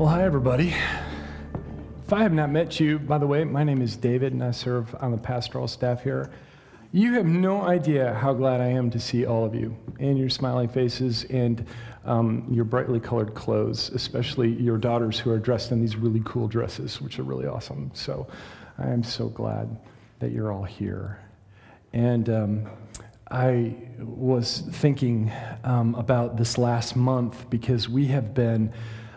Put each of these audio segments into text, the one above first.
Well, hi, everybody. If I have not met you, by the way, my name is David and I serve on the pastoral staff here. You have no idea how glad I am to see all of you and your smiling faces and um, your brightly colored clothes, especially your daughters who are dressed in these really cool dresses, which are really awesome. So I am so glad that you're all here. And um, I was thinking um, about this last month because we have been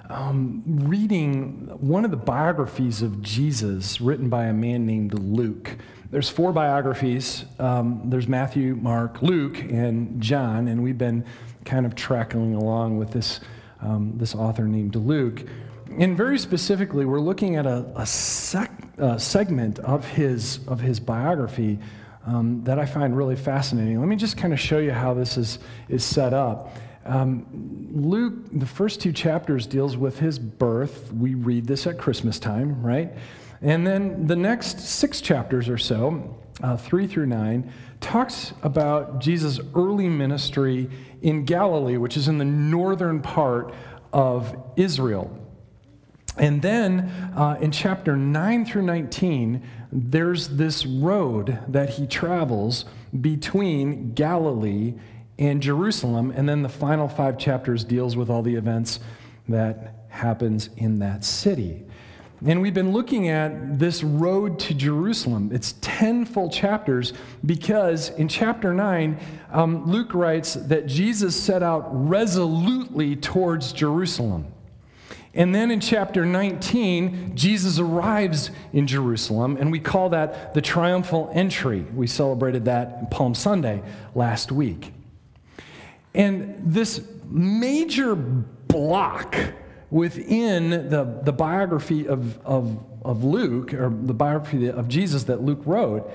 um, reading one of the biographies of Jesus written by a man named Luke. There's four biographies. Um, there's Matthew, Mark, Luke, and John, and we've been kind of tracking along with this, um, this author named Luke. And very specifically, we're looking at a, a sec, uh, segment of his, of his biography um, that I find really fascinating. Let me just kind of show you how this is, is set up. Um, Luke, the first two chapters deals with his birth. We read this at Christmas time, right? And then the next six chapters or so, uh, three through nine, talks about Jesus' early ministry in Galilee, which is in the northern part of Israel. And then uh, in chapter 9 through 19, there's this road that he travels between Galilee and Jerusalem. And then the final five chapters deals with all the events that happens in that city. And we've been looking at this road to Jerusalem. It's 10 full chapters because in chapter 9, um, Luke writes that Jesus set out resolutely towards Jerusalem. And then in chapter 19, Jesus arrives in Jerusalem, and we call that the triumphal entry. We celebrated that Palm Sunday last week. And this major block within the, the biography of, of, of Luke, or the biography of Jesus that Luke wrote,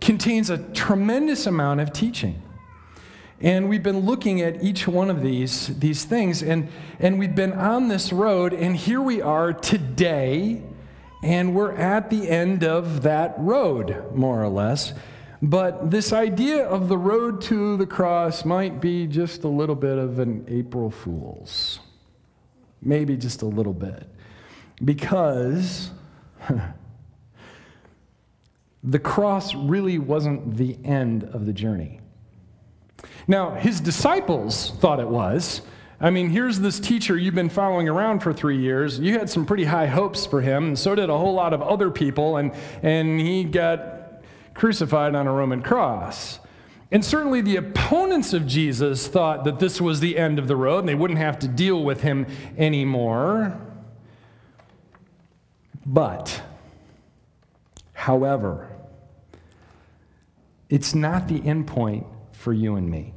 contains a tremendous amount of teaching. And we've been looking at each one of these, these things, and, and we've been on this road, and here we are today, and we're at the end of that road, more or less. But this idea of the road to the cross might be just a little bit of an April Fool's. Maybe just a little bit. Because the cross really wasn't the end of the journey. Now, his disciples thought it was. I mean, here's this teacher you've been following around for three years. You had some pretty high hopes for him, and so did a whole lot of other people, and, and he got crucified on a Roman cross. And certainly the opponents of Jesus thought that this was the end of the road and they wouldn't have to deal with him anymore. But, however, it's not the end point for you and me,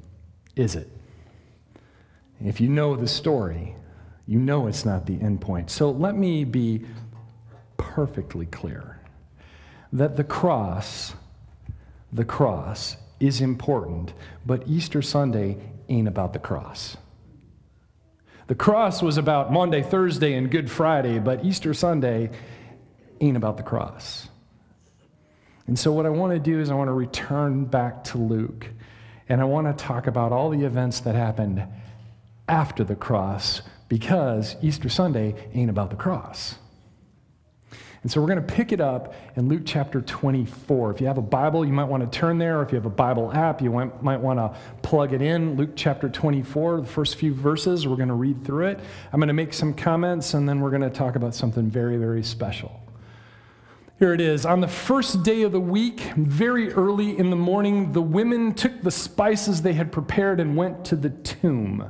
is it? If you know the story, you know it's not the end point. So let me be perfectly clear that the cross the cross is important, but Easter Sunday ain't about the cross. The cross was about Maundy Thursday, and Good Friday, but Easter Sunday ain't about the cross. And so, what I want to do is, I want to return back to Luke, and I want to talk about all the events that happened after the cross, because Easter Sunday ain't about the cross. And so we're going to pick it up in Luke chapter 24. If you have a Bible, you might want to turn there. If you have a Bible app, you might want to plug it in. Luke chapter 24, the first few verses, we're going to read through it. I'm going to make some comments, and then we're going to talk about something very, very special. Here it is. On the first day of the week, very early in the morning, the women took the spices they had prepared and went to the tomb.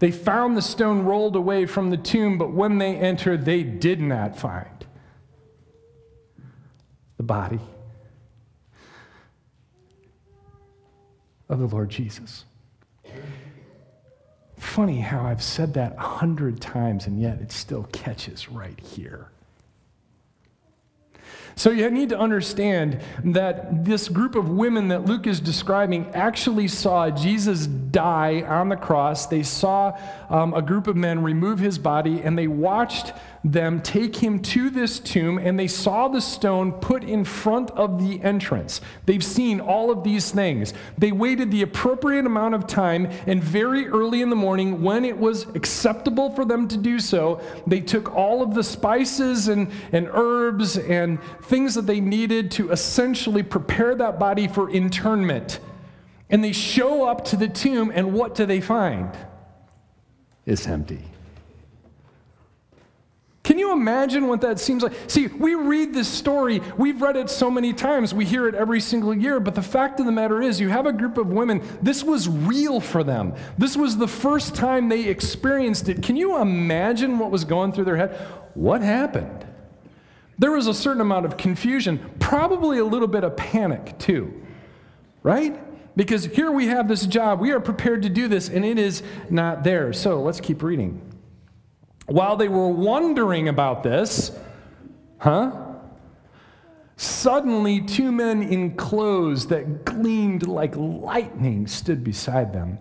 They found the stone rolled away from the tomb, but when they entered, they did not find the body of the Lord Jesus. Funny how I've said that a hundred times and yet it still catches right here. So you need to understand that this group of women that Luke is describing actually saw Jesus die on the cross. They saw um, a group of men remove his body, and they watched them take him to this tomb, and they saw the stone put in front of the entrance. They've seen all of these things. They waited the appropriate amount of time, and very early in the morning, when it was acceptable for them to do so, they took all of the spices and, and herbs and things that they needed to essentially prepare that body for internment. And they show up to the tomb, and what do they find? It's empty. Can you imagine what that seems like? See, we read this story, we've read it so many times, we hear it every single year, but the fact of the matter is, you have a group of women, this was real for them. This was the first time they experienced it. Can you imagine what was going through their head? What happened? There was a certain amount of confusion, probably a little bit of panic too, right? Because here we have this job, we are prepared to do this, and it is not there. So let's keep reading. While they were wondering about this, huh? Suddenly, two men in clothes that gleamed like lightning stood beside them.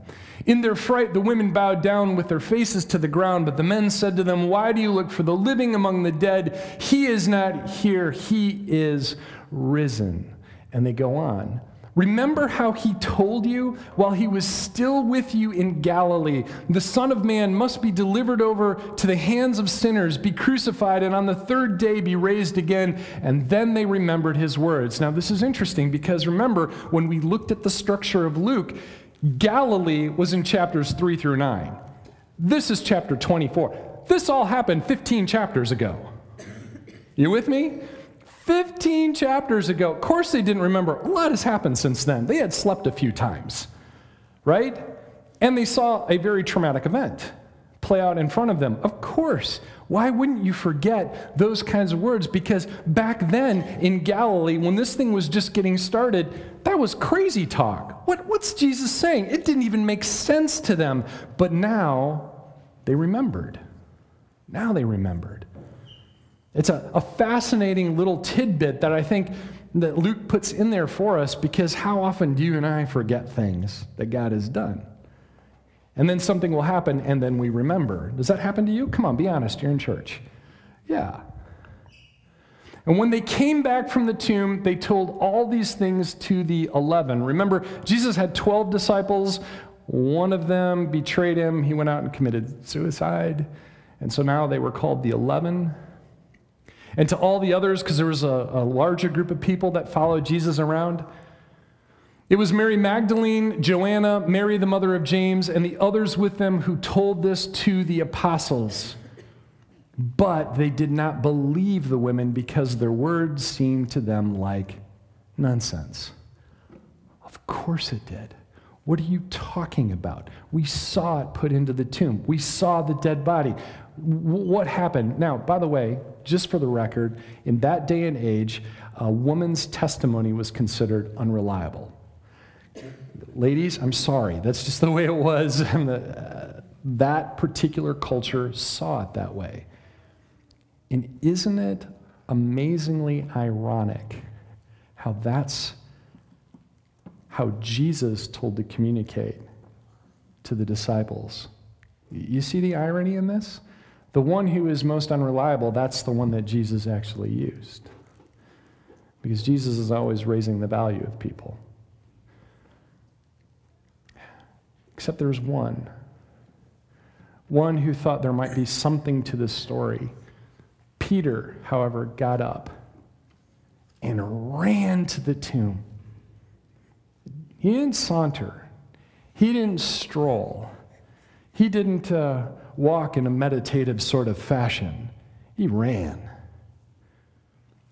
In their fright, the women bowed down with their faces to the ground, but the men said to them, Why do you look for the living among the dead? He is not here, he is risen. And they go on. Remember how he told you while he was still with you in Galilee, the Son of Man must be delivered over to the hands of sinners, be crucified, and on the third day be raised again. And then they remembered his words. Now, this is interesting because remember, when we looked at the structure of Luke, Galilee was in chapters 3 through 9. This is chapter 24. This all happened 15 chapters ago. You with me? 15 chapters ago. Of course, they didn't remember. A lot has happened since then. They had slept a few times, right? And they saw a very traumatic event play out in front of them. Of course. Why wouldn't you forget those kinds of words? Because back then in Galilee, when this thing was just getting started, that was crazy talk. What, what's Jesus saying? It didn't even make sense to them. But now they remembered. Now they remembered. It's a, a fascinating little tidbit that I think that Luke puts in there for us because how often do you and I forget things that God has done? And then something will happen and then we remember. Does that happen to you? Come on, be honest. You're in church. Yeah. And when they came back from the tomb, they told all these things to the 11. Remember, Jesus had 12 disciples. One of them betrayed him. He went out and committed suicide. And so now they were called the 11. And to all the others, because there was a, a larger group of people that followed Jesus around, it was Mary Magdalene, Joanna, Mary, the mother of James, and the others with them who told this to the apostles. But they did not believe the women because their words seemed to them like nonsense. Of course it did. What are you talking about? We saw it put into the tomb. We saw the dead body. What happened? Now, by the way, just for the record, in that day and age, a woman's testimony was considered unreliable. Ladies, I'm sorry. That's just the way it was. uh, that particular culture saw it that way. And isn't it amazingly ironic how that's how Jesus told to communicate to the disciples? You see the irony in this? The one who is most unreliable, that's the one that Jesus actually used. Because Jesus is always raising the value of people. Except there's one. One who thought there might be something to this story. Peter, however, got up and ran to the tomb. He didn't saunter, he didn't stroll, he didn't uh, walk in a meditative sort of fashion. He ran.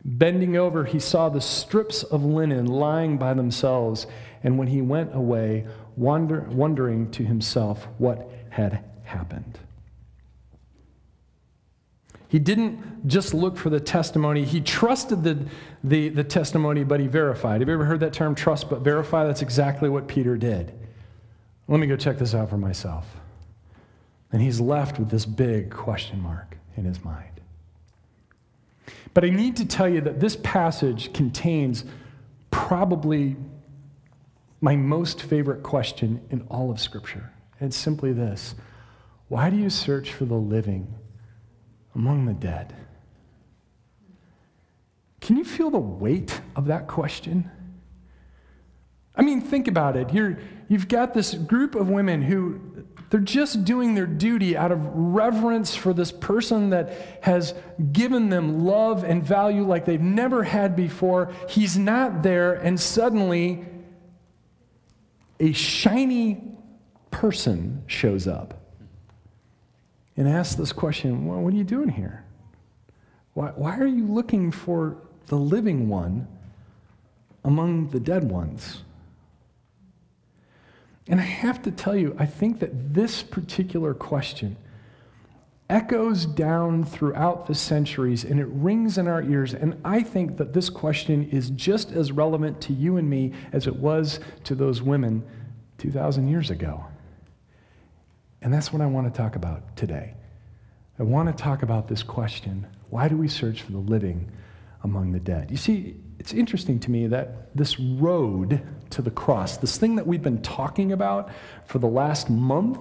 Bending over, he saw the strips of linen lying by themselves, and when he went away, wonder, wondering to himself what had happened. He didn't just look for the testimony, he trusted the, the, the testimony, but he verified. Have you ever heard that term, trust but verify? That's exactly what Peter did. Let me go check this out for myself. And he's left with this big question mark in his mind. But I need to tell you that this passage contains probably my most favorite question in all of Scripture. And it's simply this Why do you search for the living among the dead? Can you feel the weight of that question? I mean, think about it. You're, you've got this group of women who they're just doing their duty out of reverence for this person that has given them love and value like they've never had before. He's not there, and suddenly a shiny person shows up and asks this question well, What are you doing here? Why, why are you looking for the living one among the dead ones? And I have to tell you, I think that this particular question echoes down throughout the centuries and it rings in our ears. And I think that this question is just as relevant to you and me as it was to those women 2,000 years ago. And that's what I want to talk about today. I want to talk about this question why do we search for the living among the dead? You see, it's interesting to me that this road to the cross, this thing that we've been talking about for the last month,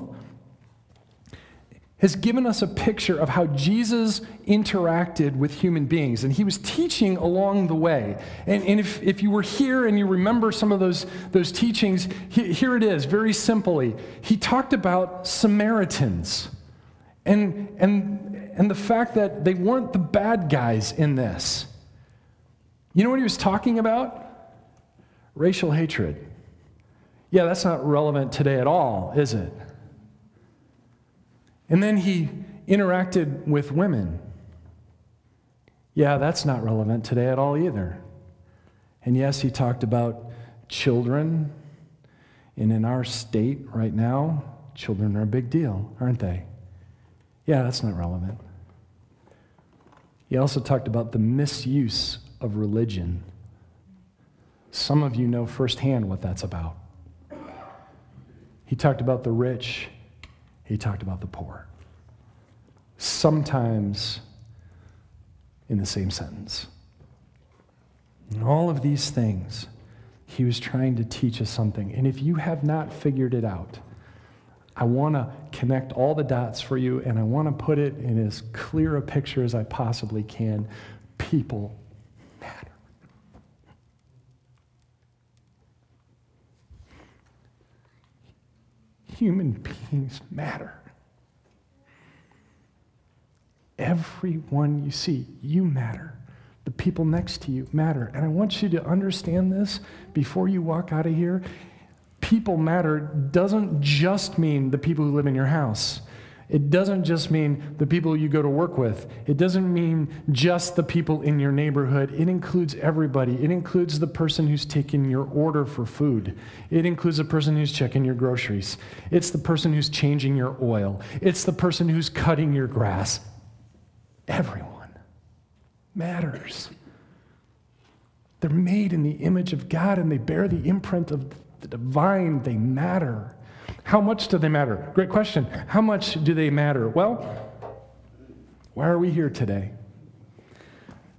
has given us a picture of how Jesus interacted with human beings. And he was teaching along the way. And, and if, if you were here and you remember some of those, those teachings, he, here it is, very simply. He talked about Samaritans and, and, and the fact that they weren't the bad guys in this. You know what he was talking about? Racial hatred. Yeah, that's not relevant today at all, is it? And then he interacted with women. Yeah, that's not relevant today at all either. And yes, he talked about children. And in our state right now, children are a big deal, aren't they? Yeah, that's not relevant. He also talked about the misuse of religion. Some of you know firsthand what that's about. He talked about the rich he talked about the poor. Sometimes in the same sentence. And all of these things, he was trying to teach us something. And if you have not figured it out, I want to connect all the dots for you and I want to put it in as clear a picture as I possibly can. People matter. Human beings matter. Everyone you see, you matter. The people next to you matter. And I want you to understand this before you walk out of here. People matter doesn't just mean the people who live in your house. It doesn't just mean the people you go to work with. It doesn't mean just the people in your neighborhood. It includes everybody. It includes the person who's taking your order for food. It includes the person who's checking your groceries. It's the person who's changing your oil. It's the person who's cutting your grass. Everyone matters. They're made in the image of God and they bear the imprint of the divine. They matter. How much do they matter? Great question. How much do they matter? Well, why are we here today?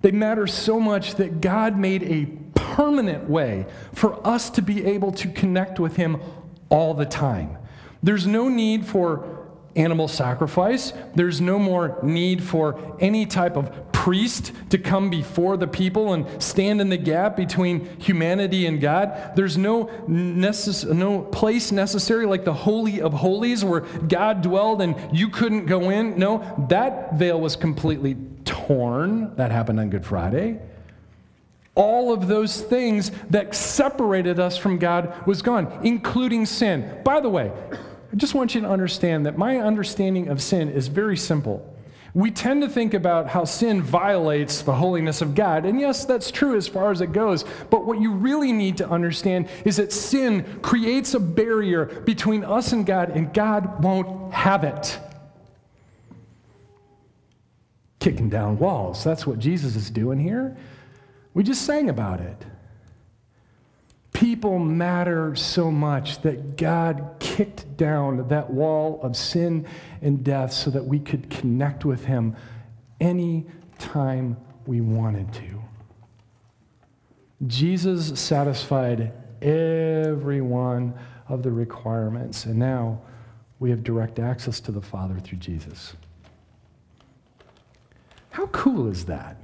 They matter so much that God made a permanent way for us to be able to connect with Him all the time. There's no need for animal sacrifice. There's no more need for any type of priest to come before the people and stand in the gap between humanity and God. There's no, necess- no place necessary like the Holy of Holies where God dwelled and you couldn't go in. No, that veil was completely torn. That happened on Good Friday all of those things that separated us from God was gone, including sin. By the way, I just want you to understand that my understanding of sin is very simple. We tend to think about how sin violates the holiness of God. And yes, that's true as far as it goes. But what you really need to understand is that sin creates a barrier between us and God, and God won't have it. Kicking down walls. That's what Jesus is doing here. We just sang about it. People matter so much that God kicked down that wall of sin and death so that we could connect with Him any time we wanted to. Jesus satisfied every one of the requirements. And now we have direct access to the Father through Jesus. How cool is that?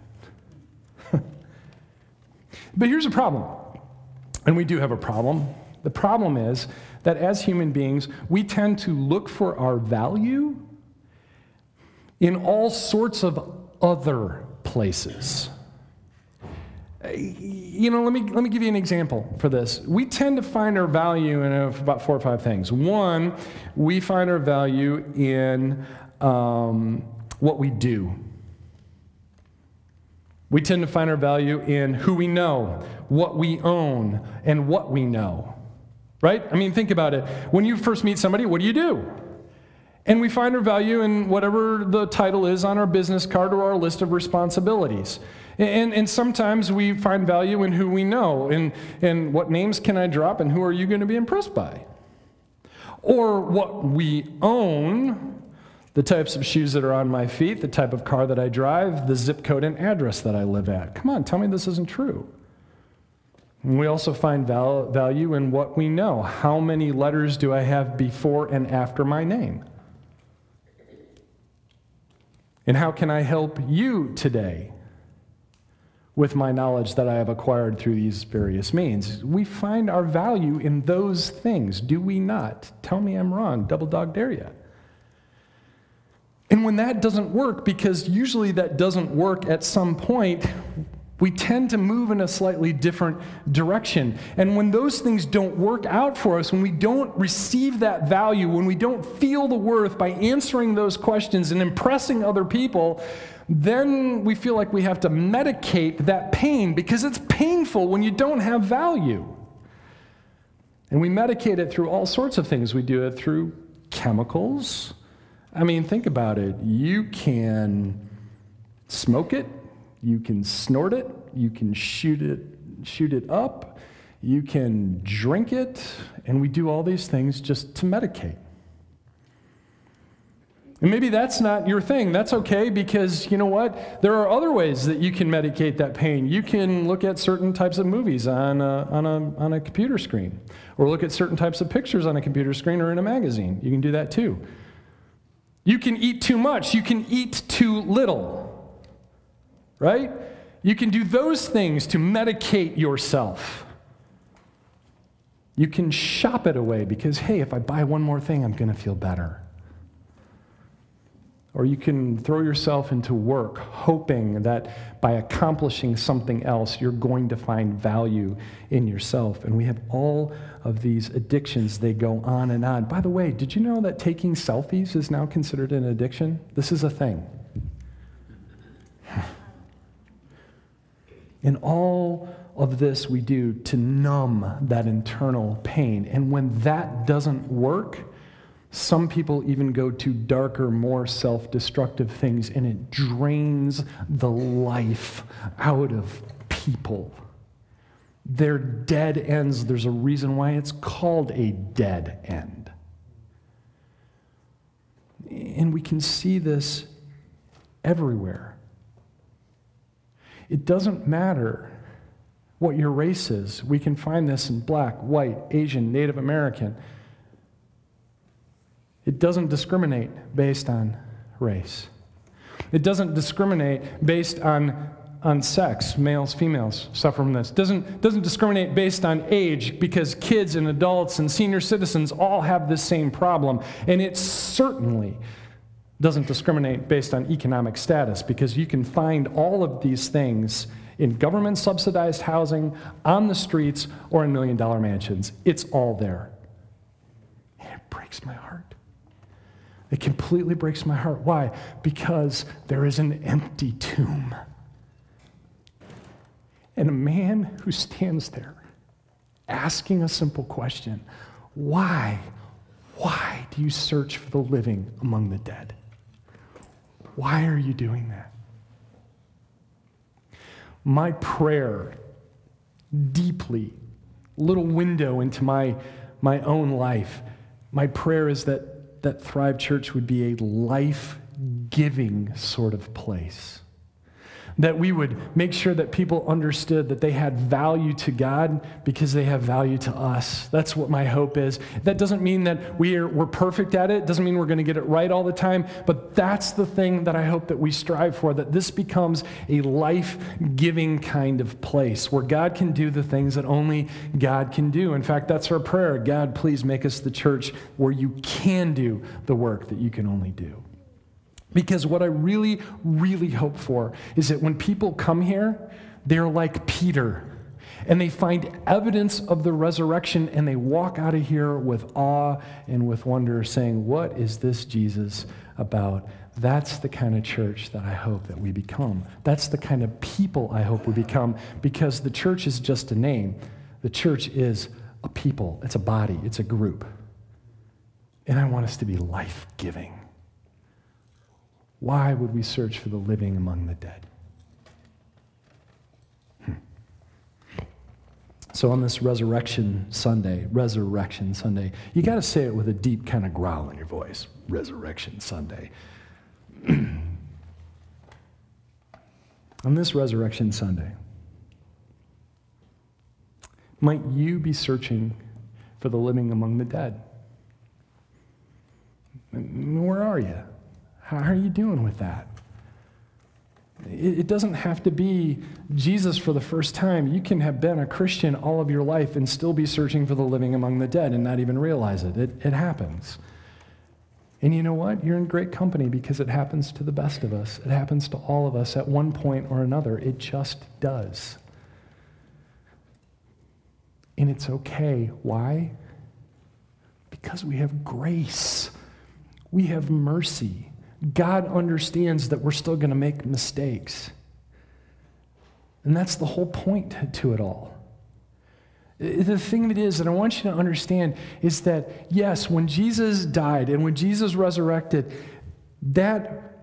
but here's a problem. And we do have a problem. The problem is that as human beings, we tend to look for our value in all sorts of other places. You know, let me, let me give you an example for this. We tend to find our value in about four or five things. One, we find our value in um, what we do. We tend to find our value in who we know, what we own, and what we know. Right? I mean, think about it. When you first meet somebody, what do you do? And we find our value in whatever the title is on our business card or our list of responsibilities. And, and sometimes we find value in who we know and, and what names can I drop and who are you going to be impressed by? Or what we own, the types of shoes that are on my feet, the type of car that I drive, the zip code and address that I live at. Come on, tell me this isn't true. And we also find val- value in what we know. How many letters do I have before and after my name? And how can I help you today with my knowledge that I have acquired through these various means? We find our value in those things, do we not? Tell me I'm wrong. Double dog dare you. And when that doesn't work, because usually that doesn't work at some point, we tend to move in a slightly different direction. And when those things don't work out for us, when we don't receive that value, when we don't feel the worth by answering those questions and impressing other people, then we feel like we have to medicate that pain because it's painful when you don't have value. And we medicate it through all sorts of things. We do it through chemicals. I mean, think about it. You can smoke it, you can snort it, you can shoot it, shoot it up, you can drink it, and we do all these things just to medicate. And maybe that's not your thing. That's okay because you know what? There are other ways that you can medicate that pain. You can look at certain types of movies on a, on a, on a computer screen, or look at certain types of pictures on a computer screen or in a magazine. You can do that too. You can eat too much, you can eat too little right? You can do those things to medicate yourself. You can shop it away because, hey, if I buy one more thing, I'm going to feel better. Or you can throw yourself into work hoping that by accomplishing something else, you're going to find value in yourself. And we have all of these addictions, they go on and on. By the way, did you know that taking selfies is now considered an addiction? This is a thing. And all of this we do to numb that internal pain. And when that doesn't work, some people even go to darker, more self destructive things, and it drains the life out of people. They're dead ends. There's a reason why it's called a dead end. And we can see this everywhere. It doesn't matter what your race is. We can find this in black, white, Asian, Native American. It doesn't discriminate based on race. It doesn't discriminate based on, on sex. Males, females suffer from this. Doesn't, doesn't discriminate based on age because kids and adults and senior citizens all have this same problem. And it certainly doesn't discriminate based on economic status because you can find all of these things in government subsidized housing, on the streets, or in million dollar mansions. It's all there. And it breaks my heart. It completely breaks my heart. Why? Because there is an empty tomb. And a man who stands there asking a simple question why? Why do you search for the living among the dead? Why are you doing that? My prayer, deeply, little window into my, my own life, my prayer is that, that Thrive Church would be a life giving sort of place. That we would make sure that people understood that they had value to God because they have value to us. That's what my hope is. That doesn't mean that we are, we're perfect at it, doesn't mean we're going to get it right all the time, but that's the thing that I hope that we strive for, that this becomes a life giving kind of place where God can do the things that only God can do. In fact, that's our prayer God, please make us the church where you can do the work that you can only do. Because what I really, really hope for is that when people come here, they're like Peter and they find evidence of the resurrection and they walk out of here with awe and with wonder, saying, What is this Jesus about? That's the kind of church that I hope that we become. That's the kind of people I hope we become because the church is just a name. The church is a people, it's a body, it's a group. And I want us to be life giving. Why would we search for the living among the dead? Hmm. So, on this Resurrection Sunday, Resurrection Sunday, you got to say it with a deep kind of growl in your voice. Resurrection Sunday. on this Resurrection Sunday, might you be searching for the living among the dead? Where are you? How are you doing with that? It doesn't have to be Jesus for the first time. You can have been a Christian all of your life and still be searching for the living among the dead and not even realize it. It, it happens. And you know what? You're in great company because it happens to the best of us. It happens to all of us at one point or another. It just does. And it's okay. Why? Because we have grace, we have mercy. God understands that we're still going to make mistakes. And that's the whole point to it all. The thing that is, and I want you to understand is that, yes, when Jesus died and when Jesus resurrected, that,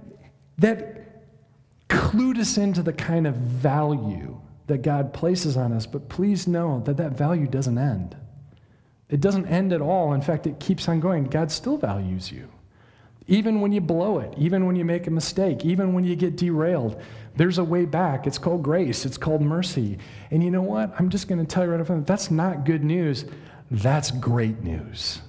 that clued us into the kind of value that God places on us. But please know that that value doesn't end. It doesn't end at all. In fact, it keeps on going. God still values you. Even when you blow it, even when you make a mistake, even when you get derailed, there's a way back. It's called grace, it's called mercy. And you know what? I'm just going to tell you right up front that's not good news. That's great news.